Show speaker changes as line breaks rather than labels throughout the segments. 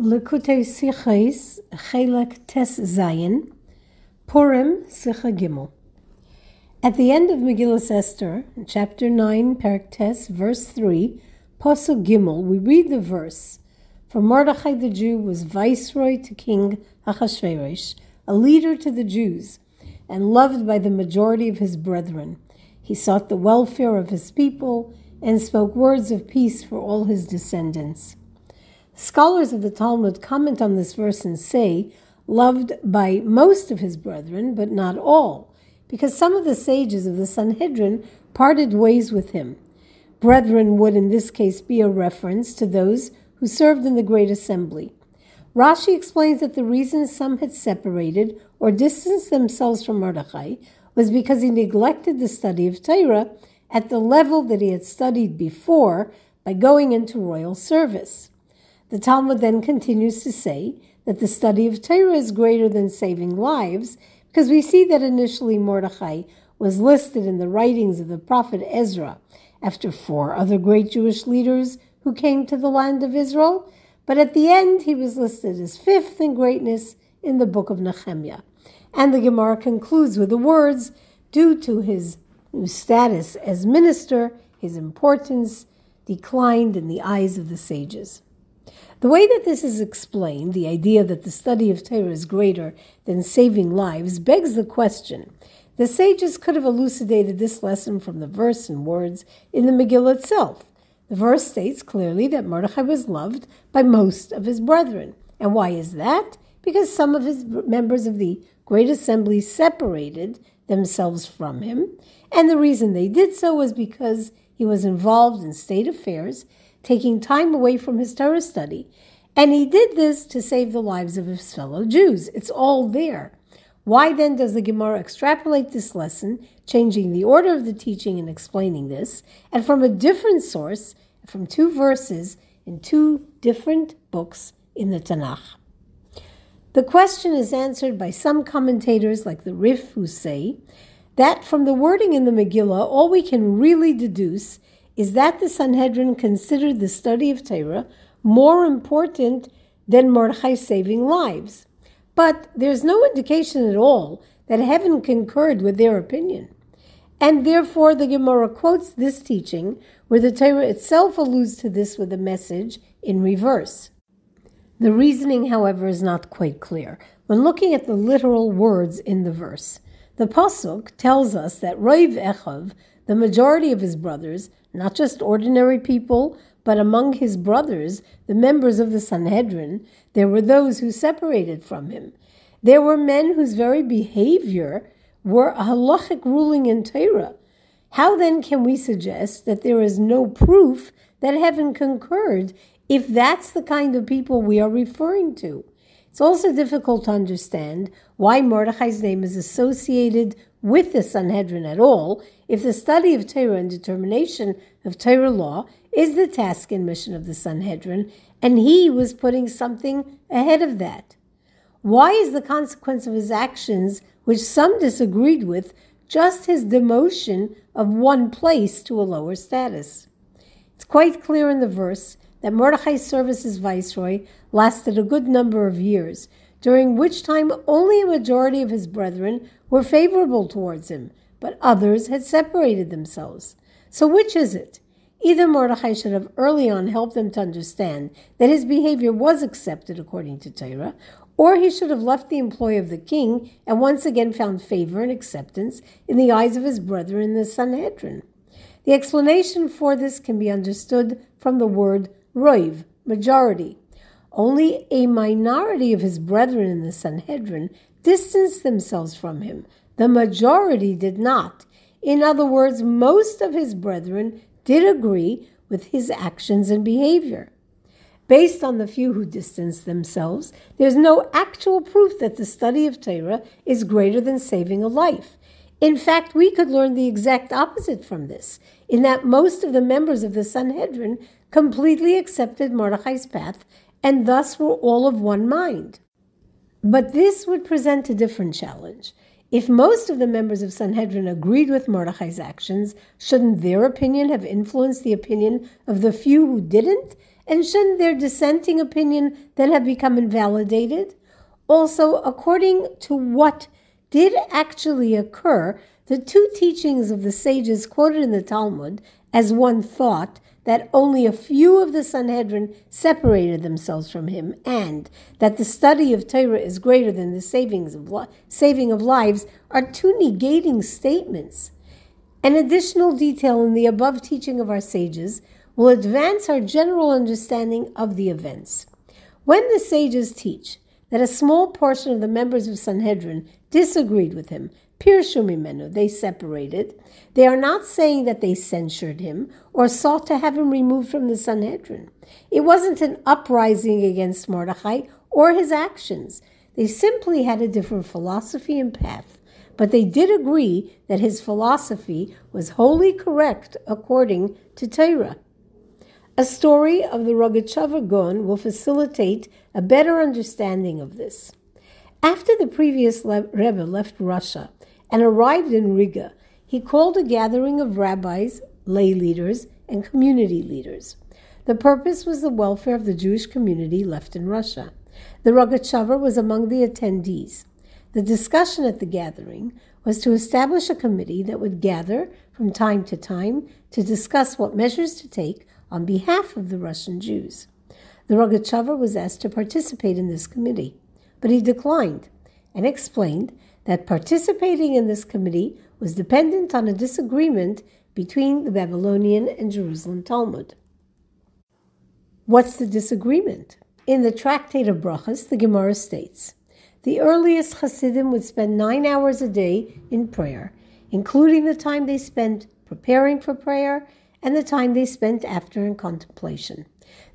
Likutei Sichos, Chelek Tes Zayin, Purim Sicha Gimel. At the end of Megillah Esther, chapter 9, Perek Tes, verse 3, Pasuk Gimel, we read the verse, For Mordechai the Jew was viceroy to King Achashverosh, a leader to the Jews, and loved by the majority of his brethren. He sought the welfare of his people and spoke words of peace for all his descendants. Scholars of the Talmud comment on this verse and say, loved by most of his brethren, but not all, because some of the sages of the Sanhedrin parted ways with him. Brethren would in this case be a reference to those who served in the great assembly. Rashi explains that the reason some had separated or distanced themselves from Mordechai was because he neglected the study of Torah at the level that he had studied before by going into royal service. The Talmud then continues to say that the study of Torah is greater than saving lives because we see that initially Mordechai was listed in the writings of the prophet Ezra after four other great Jewish leaders who came to the land of Israel, but at the end he was listed as fifth in greatness in the book of Nehemiah. And the Gemara concludes with the words, due to his new status as minister, his importance declined in the eyes of the sages. The way that this is explained, the idea that the study of Torah is greater than saving lives, begs the question. The sages could have elucidated this lesson from the verse and words in the Megillah itself. The verse states clearly that Mordechai was loved by most of his brethren. And why is that? Because some of his members of the great assembly separated themselves from him. And the reason they did so was because he was involved in state affairs taking time away from his Torah study. And he did this to save the lives of his fellow Jews. It's all there. Why then does the Gemara extrapolate this lesson, changing the order of the teaching and explaining this, and from a different source, from two verses in two different books in the Tanakh? The question is answered by some commentators, like the Rif, who say that from the wording in the Megillah, all we can really deduce is that the Sanhedrin considered the study of Torah more important than Mordechai saving lives. But there's no indication at all that heaven concurred with their opinion. And therefore, the Gemara quotes this teaching, where the Torah itself alludes to this with a message in reverse. The reasoning, however, is not quite clear. When looking at the literal words in the verse, the Pasuk tells us that Roiv Echav, the majority of his brothers, not just ordinary people, but among his brothers, the members of the Sanhedrin, there were those who separated from him. There were men whose very behavior were a halachic ruling in Torah. How then can we suggest that there is no proof that heaven concurred if that's the kind of people we are referring to? It's also difficult to understand why Mordechai's name is associated with the Sanhedrin at all if the study of Torah and determination of Torah law is the task and mission of the Sanhedrin, and he was putting something ahead of that. Why is the consequence of his actions, which some disagreed with, just his demotion of one place to a lower status? It's quite clear in the verse that Mordechai's service as viceroy lasted a good number of years, during which time only a majority of his brethren were favorable towards him, but others had separated themselves. So which is it? Either Mordechai should have early on helped them to understand that his behavior was accepted according to Torah, or he should have left the employ of the king and once again found favor and acceptance in the eyes of his brethren in the Sanhedrin. The explanation for this can be understood from the word roiv, majority. Only a minority of his brethren in the Sanhedrin distanced themselves from him. The majority did not. In other words, most of his brethren did agree with his actions and behavior. Based on the few who distanced themselves, there's no actual proof that the study of Torah is greater than saving a life. In fact, we could learn the exact opposite from this, in that most of the members of the Sanhedrin completely accepted Mordechai's path and thus were all of one mind. But this would present a different challenge. If most of the members of Sanhedrin agreed with Mordechai's actions, shouldn't their opinion have influenced the opinion of the few who didn't? And shouldn't their dissenting opinion then have become invalidated? Also, according to what did actually occur, the two teachings of the sages quoted in the Talmud, as one thought, that only a few of the Sanhedrin separated themselves from him, and that the study of Torah is greater than the savings of li- saving of lives, are two negating statements. An additional detail in the above teaching of our sages will advance our general understanding of the events. When the sages teach that a small portion of the members of Sanhedrin disagreed with him, Pirshu Mimenu, they separated, they are not saying that they censured him or sought to have him removed from the Sanhedrin. It wasn't an uprising against Mordechai or his actions. They simply had a different philosophy and path but they did agree that his philosophy was wholly correct according to Torah. A story of the Rogatchover Gaon will facilitate a better understanding of this. After the previous Rebbe left Russia and arrived in Riga, he called a gathering of rabbis, lay leaders, and community leaders. The purpose was the welfare of the Jewish community left in Russia. The Rogatchover was among the attendees. The discussion at the gathering was to establish a committee that would gather from time to time to discuss what measures to take on behalf of the Russian Jews. The Rogatchover was asked to participate in this committee, but he declined and explained that participating in this committee was dependent on a disagreement between the Babylonian and Jerusalem Talmud. What's the disagreement? In the Tractate of Brachas, the Gemara states, the earliest Hasidim would spend nine hours a day in prayer, including the time they spent preparing for prayer and the time they spent after in contemplation.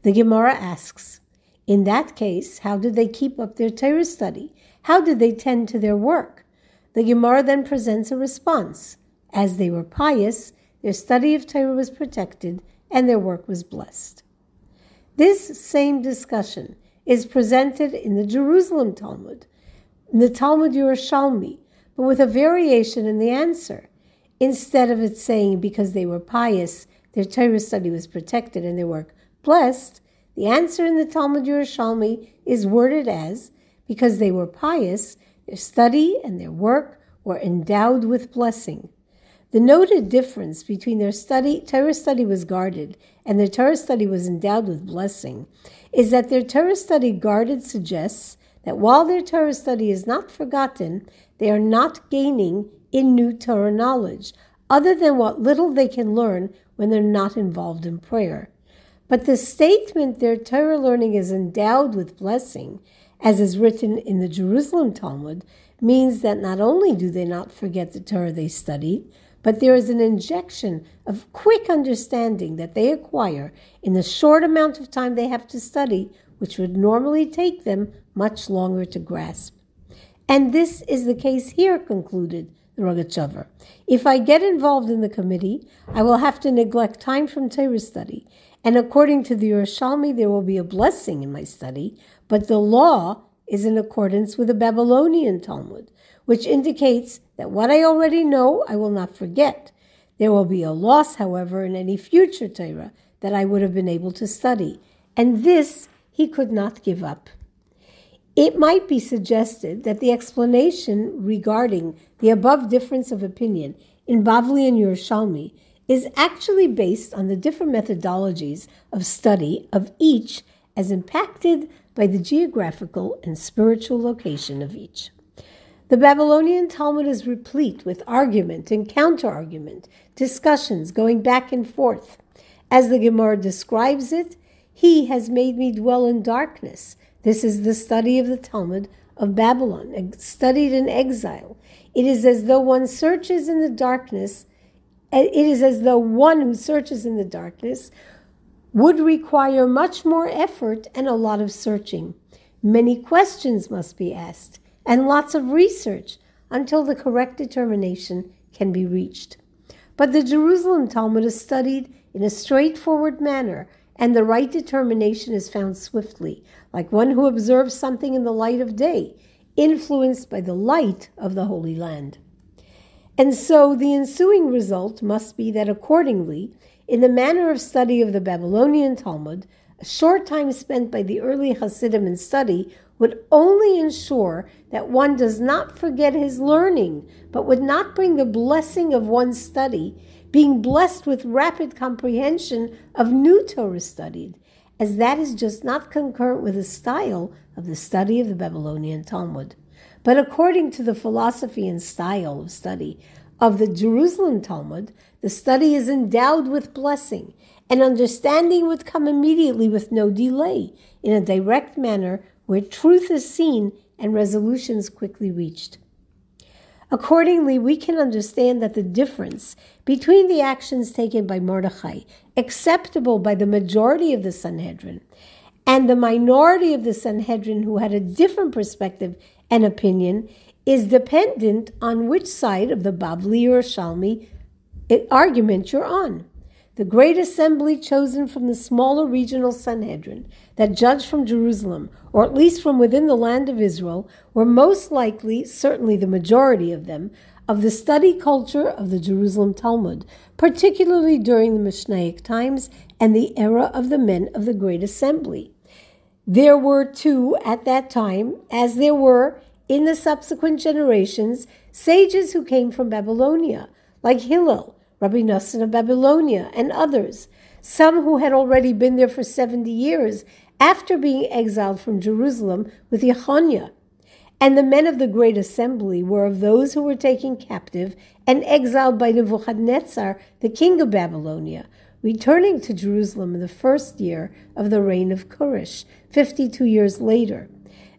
The Gemara asks, in that case, how did they keep up their Torah study? How did they tend to their work? The Gemara then presents a response. As they were pious, their study of Torah was protected and their work was blessed. This same discussion is presented in the Jerusalem Talmud, in the Talmud Yerushalmi, but with a variation in the answer. Instead of it saying because they were pious, their Torah study was protected and their work blessed, the answer in the Talmud Yerushalmi is worded as because they were pious, their study and their work were endowed with blessing. The noted difference between their study, Torah study was guarded, and their Torah study was endowed with blessing, is that their Torah study guarded suggests that while their Torah study is not forgotten, they are not gaining in new Torah knowledge, other than what little they can learn when they're not involved in prayer. But the statement their Torah learning is endowed with blessing, as is written in the Jerusalem Talmud, means that not only do they not forget the Torah they studied, but there is an injection of quick understanding that they acquire in the short amount of time they have to study, which would normally take them much longer to grasp. And this is the case here, concluded the Rogatchover. If I get involved in the committee, I will have to neglect time from Torah study. And according to the Yerushalmi, there will be a blessing in my study, but the law is in accordance with the Babylonian Talmud, which indicates that what I already know, I will not forget. There will be a loss, however, in any future Torah that I would have been able to study. And this he could not give up. It might be suggested that the explanation regarding the above difference of opinion in Bavli and Yerushalmi is actually based on the different methodologies of study of each as impacted by the geographical and spiritual location of each. The Babylonian Talmud is replete with argument and counter-argument, discussions going back and forth. As the Gemara describes it, he has made me dwell in darkness this is the study of the Talmud of Babylon, studied in exile. It is as though one searches in the darkness, it is as though one who searches in the darkness would require much more effort and a lot of searching. Many questions must be asked and lots of research until the correct determination can be reached. But the Jerusalem Talmud is studied in a straightforward manner and the right determination is found swiftly, like one who observes something in the light of day, influenced by the light of the Holy Land. And so the ensuing result must be that accordingly, in the manner of study of the Babylonian Talmud, A short time spent by the early Hasidim in study would only ensure that one does not forget his learning, but would not bring the blessing of one's study, being blessed with rapid comprehension of new Torah studied, as that is just not concurrent with the style of the study of the Babylonian Talmud. But according to the philosophy and style of study of the Jerusalem Talmud, the study is endowed with blessing, and understanding would come immediately with no delay, in a direct manner where truth is seen and resolutions quickly reached. Accordingly, we can understand that the difference between the actions taken by Mordechai, acceptable by the majority of the Sanhedrin, and the minority of the Sanhedrin who had a different perspective and opinion, is dependent on which side of the Bavli or Shalmi argument you're on. The great assembly chosen from the smaller regional Sanhedrin that judged from Jerusalem, or at least from within the land of Israel, were most likely, certainly the majority of them, of the study culture of the Jerusalem Talmud, particularly during the Mishnaic times and the era of the men of the Great Assembly. There were too, at that time, as there were in the subsequent generations, sages who came from Babylonia, like Hillel, Rabbi Nassan of Babylonia, and others, some who had already been there for 70 years after being exiled from Jerusalem with Yechonia. And the men of the great assembly were of those who were taken captive and exiled by Nebuchadnezzar, the king of Babylonia, returning to Jerusalem in the first year of the reign of Koresh, 52 years later.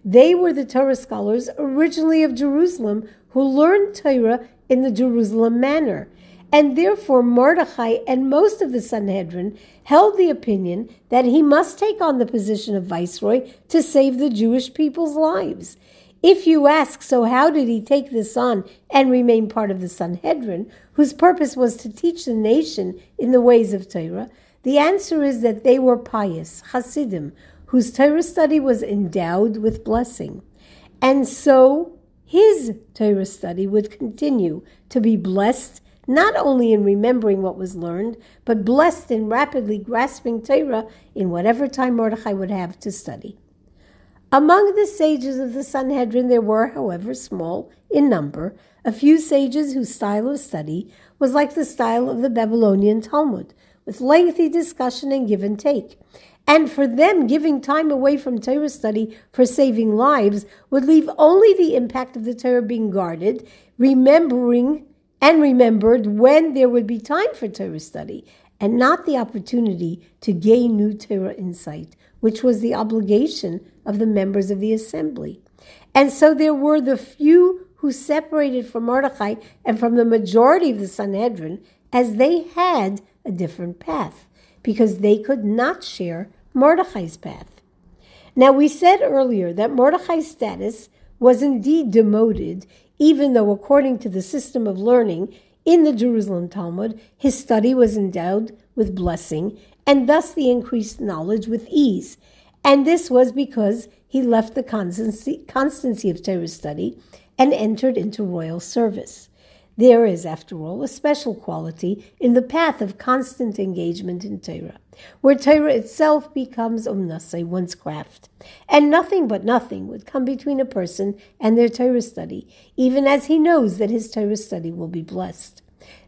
They were the Torah scholars originally of Jerusalem who learned Torah in the Jerusalem manner. And therefore, Mordechai and most of the Sanhedrin held the opinion that he must take on the position of viceroy to save the Jewish people's lives. If you ask, so how did he take this on and remain part of the Sanhedrin, whose purpose was to teach the nation in the ways of Torah? The answer is that they were pious, Hasidim, whose Torah study was endowed with blessing. And so his Torah study would continue to be blessed not only in remembering what was learned, but blessed in rapidly grasping Torah in whatever time Mordechai would have to study. Among the sages of the Sanhedrin, there were, however, small in number, a few sages whose style of study was like the style of the Babylonian Talmud, with lengthy discussion and give and take. And for them, giving time away from Torah study for saving lives would leave only the impact of the Torah being guarded, remembering and remembered when there would be time for Torah study, and not the opportunity to gain new Torah insight, which was the obligation of the members of the assembly. And so there were the few who separated from Mordechai and from the majority of the Sanhedrin, as they had a different path, because they could not share Mordechai's path. Now, we said earlier that Mordechai's status was indeed demoted, even though, according to the system of learning in the Jerusalem Talmud, his study was endowed with blessing and thus the increased knowledge with ease. And this was because he left the constancy, constancy of Torah study and entered into royal service. There is, after all, a special quality in the path of constant engagement in Torah, where Torah itself becomes umnasei, one's craft, and nothing but nothing would come between a person and their Torah study, even as he knows that his Torah study will be blessed.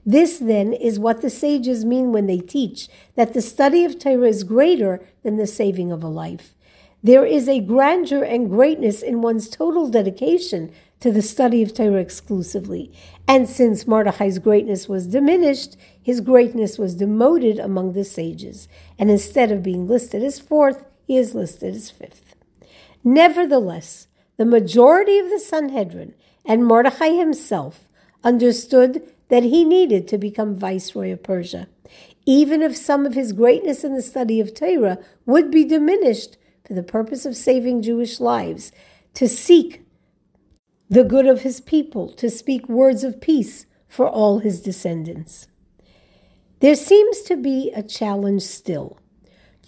This, then, is what the sages mean when they teach that the study of Torah is greater than the saving of a life. There is a grandeur and greatness in one's total dedication to the study of Torah exclusively. And since Mordechai's greatness was diminished, his greatness was demoted among the sages. And instead of being listed as fourth, he is listed as fifth. Nevertheless, the majority of the Sanhedrin and Mordechai himself understood that he needed to become viceroy of Persia, even if some of his greatness in the study of Torah would be diminished for the purpose of saving Jewish lives, to seek the good of his people, to speak words of peace for all his descendants. There seems to be a challenge still.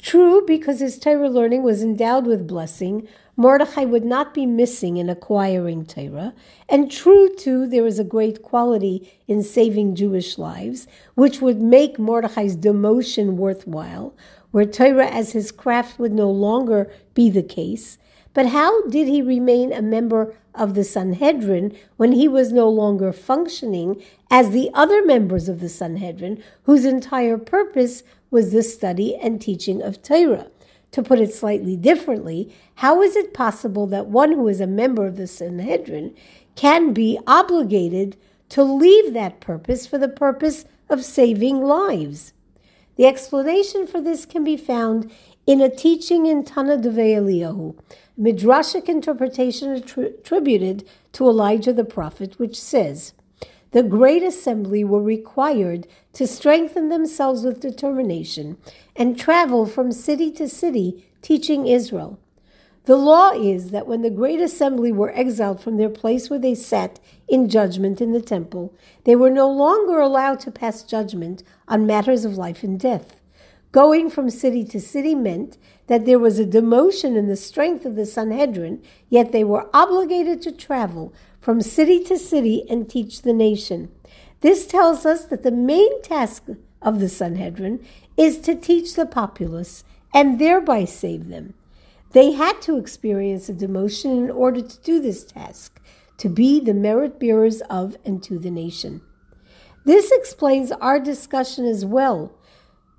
True, because his Torah learning was endowed with blessing, Mordechai would not be missing in acquiring Torah. And true, too, there is a great quality in saving Jewish lives, which would make Mordechai's demotion worthwhile. where Torah as his craft would no longer be the case. But how did he remain a member of the Sanhedrin when he was no longer functioning as the other members of the Sanhedrin, whose entire purpose was the study and teaching of Torah? To put it slightly differently, how is it possible that one who is a member of the Sanhedrin can be obligated to leave that purpose for the purpose of saving lives? The explanation for this can be found in a teaching in Tana Devei Eliyahu, midrashic interpretation attributed to Elijah the prophet, which says, the great assembly were required to strengthen themselves with determination and travel from city to city teaching Israel. The law is that when the great assembly were exiled from their place where they sat in judgment in the temple, they were no longer allowed to pass judgment on matters of life and death. Going from city to city meant that there was a demotion in the strength of the Sanhedrin, yet they were obligated to travel from city to city and teach the nation. This tells us that the main task of the Sanhedrin is to teach the populace and thereby save them. They had to experience a demotion in order to do this task, to be the merit bearers of and to the nation. This explains our discussion as well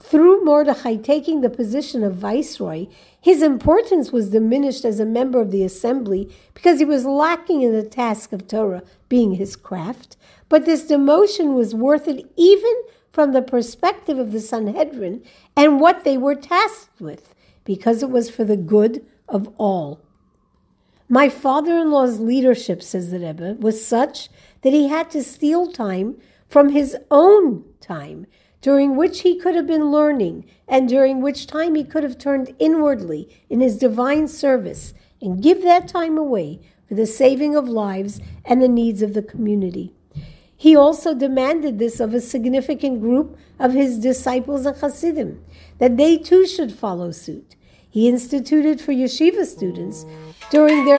through Mordechai taking the position of viceroy, his importance was diminished as a member of the assembly because he was lacking in the task of Torah being his craft. But this demotion was worth it even from the perspective of the Sanhedrin and what they were tasked with, because it was for the good of all. My father in law's leadership, says the Rebbe, was such that he had to steal time from his own time during which he could have been learning, and during which time he could have turned inwardly in his divine service, and give that time away for the saving of lives and the needs of the community. He also demanded this of a significant group of his disciples and Hasidim, that they too should follow suit. He instituted for yeshiva students during their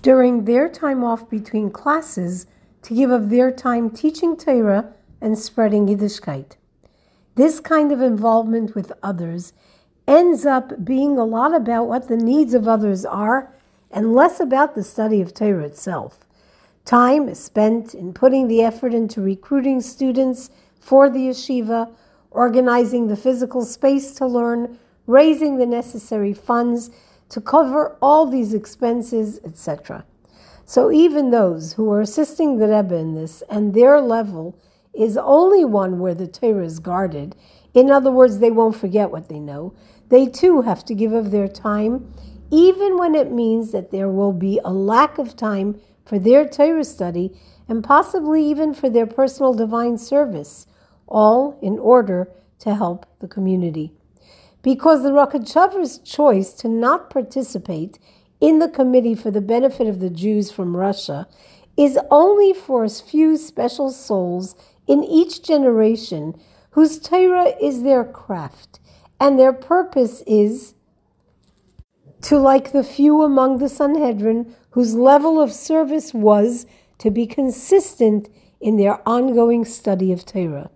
during their time off between classes to give of their time teaching Torah and spreading Yiddishkeit. This kind of involvement with others ends up being a lot about what the needs of others are and less about the study of Torah itself. Time is spent in putting the effort into recruiting students for the yeshiva, organizing the physical space to learn, raising the necessary funds to cover all these expenses, etc. So even those who are assisting the Rebbe in this and their level is only one where the Torah is guarded. In other words, they won't forget what they know. They too have to give of their time, even when it means that there will be a lack of time for their Torah study and possibly even for their personal divine service, all in order to help the community. Because the Rogatchover's choice to not participate in the committee for the benefit of the Jews from Russia is only for a few special souls in each generation whose Torah is their craft, and their purpose is to, like the few among the Sanhedrin, whose level of service was to be consistent in their ongoing study of Torah.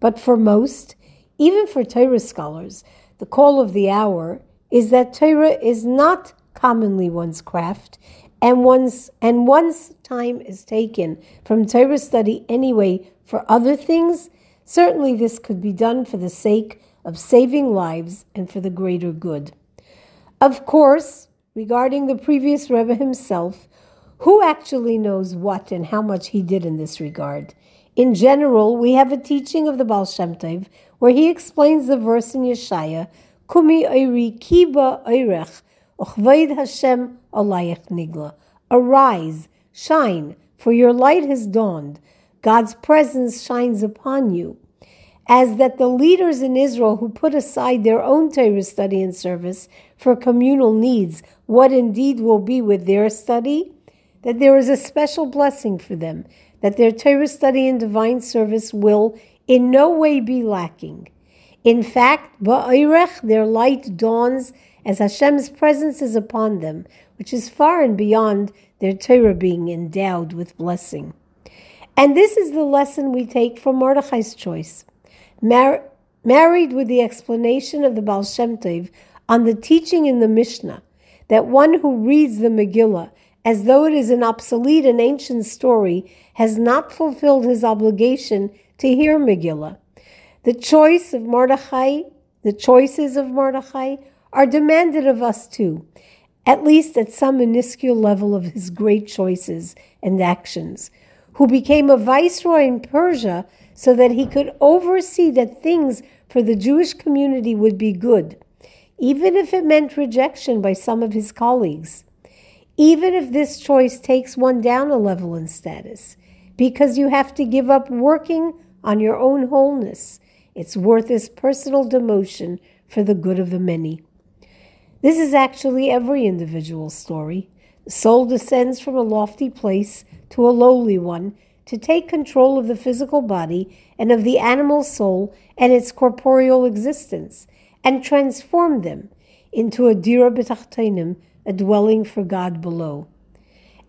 But for most, even for Torah scholars, the call of the hour is that Torah is not commonly one's craft, and one's and one's time is taken from Torah study anyway for other things, certainly this could be done for the sake of saving lives and for the greater good. Of course, regarding the previous Rebbe himself, who actually knows what and how much he did in this regard? In general, we have a teaching of the Baal Shem Tov where he explains the verse in Yeshaya, Kumi oiri kiba oirech, uchvaid Hashem alayich nigla. Arise, shine, for your light has dawned. God's presence shines upon you. As that the leaders in Israel who put aside their own Torah study and service for communal needs, what indeed will be with their study? That there is a special blessing for them, that their Torah study and divine service will in no way be lacking. In fact, Ba'irech, their light dawns as Hashem's presence is upon them, which is far and beyond their Torah being endowed with blessing. And this is the lesson we take from Mordechai's choice. Mar- married with the explanation of the Baal Shem Tov on the teaching in the Mishnah that one who reads the Megillah as though it is an obsolete and ancient story has not fulfilled his obligation to hear Megillah. The choice of Mordechai, the choices of Mordechai, are demanded of us too, at least at some minuscule level of his great choices and actions, who became a viceroy in Persia so that he could oversee that things for the Jewish community would be good, even if it meant rejection by some of his colleagues. Even if this choice takes one down a level in status, because you have to give up working on your own wholeness, it's worth his personal demotion for the good of the many. This is actually every individual's story. The soul descends from a lofty place to a lowly one to take control of the physical body and of the animal soul and its corporeal existence, and transform them into a dira b'tachtainim, a dwelling for God below.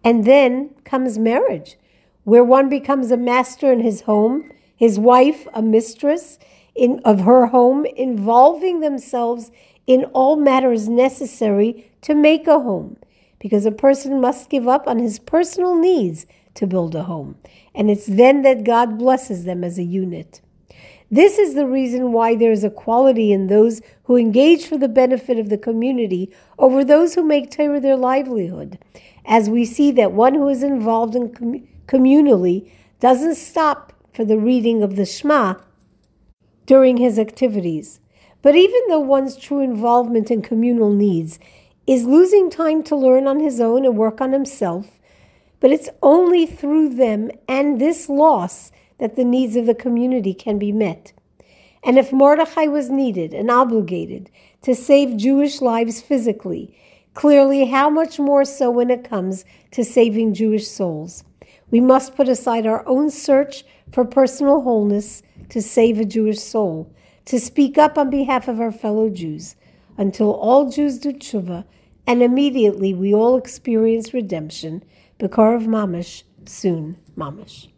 And then comes marriage, where one becomes a master in his home, his wife a mistress in, of her home, involving themselves in all matters necessary to make a home, because a person must give up on his personal needs to build a home and it's then that God blesses them as a unit. This is the reason why there is equality in those who engage for the benefit of the community over those who make Torah their livelihood, as we see that one who is involved in com- communally doesn't stop for the reading of the Shema during his activities. But even though one's true involvement in communal needs is losing time to learn on his own and work on himself, but it's only through them and this loss that the needs of the community can be met. And if Mordechai was needed and obligated to save Jewish lives physically, clearly how much more so when it comes to saving Jewish souls. We must put aside our own search for personal wholeness to save a Jewish soul, to speak up on behalf of our fellow Jews, until all Jews do tshuva, and immediately we all experience redemption Bekarov Mamish, soon Mamish.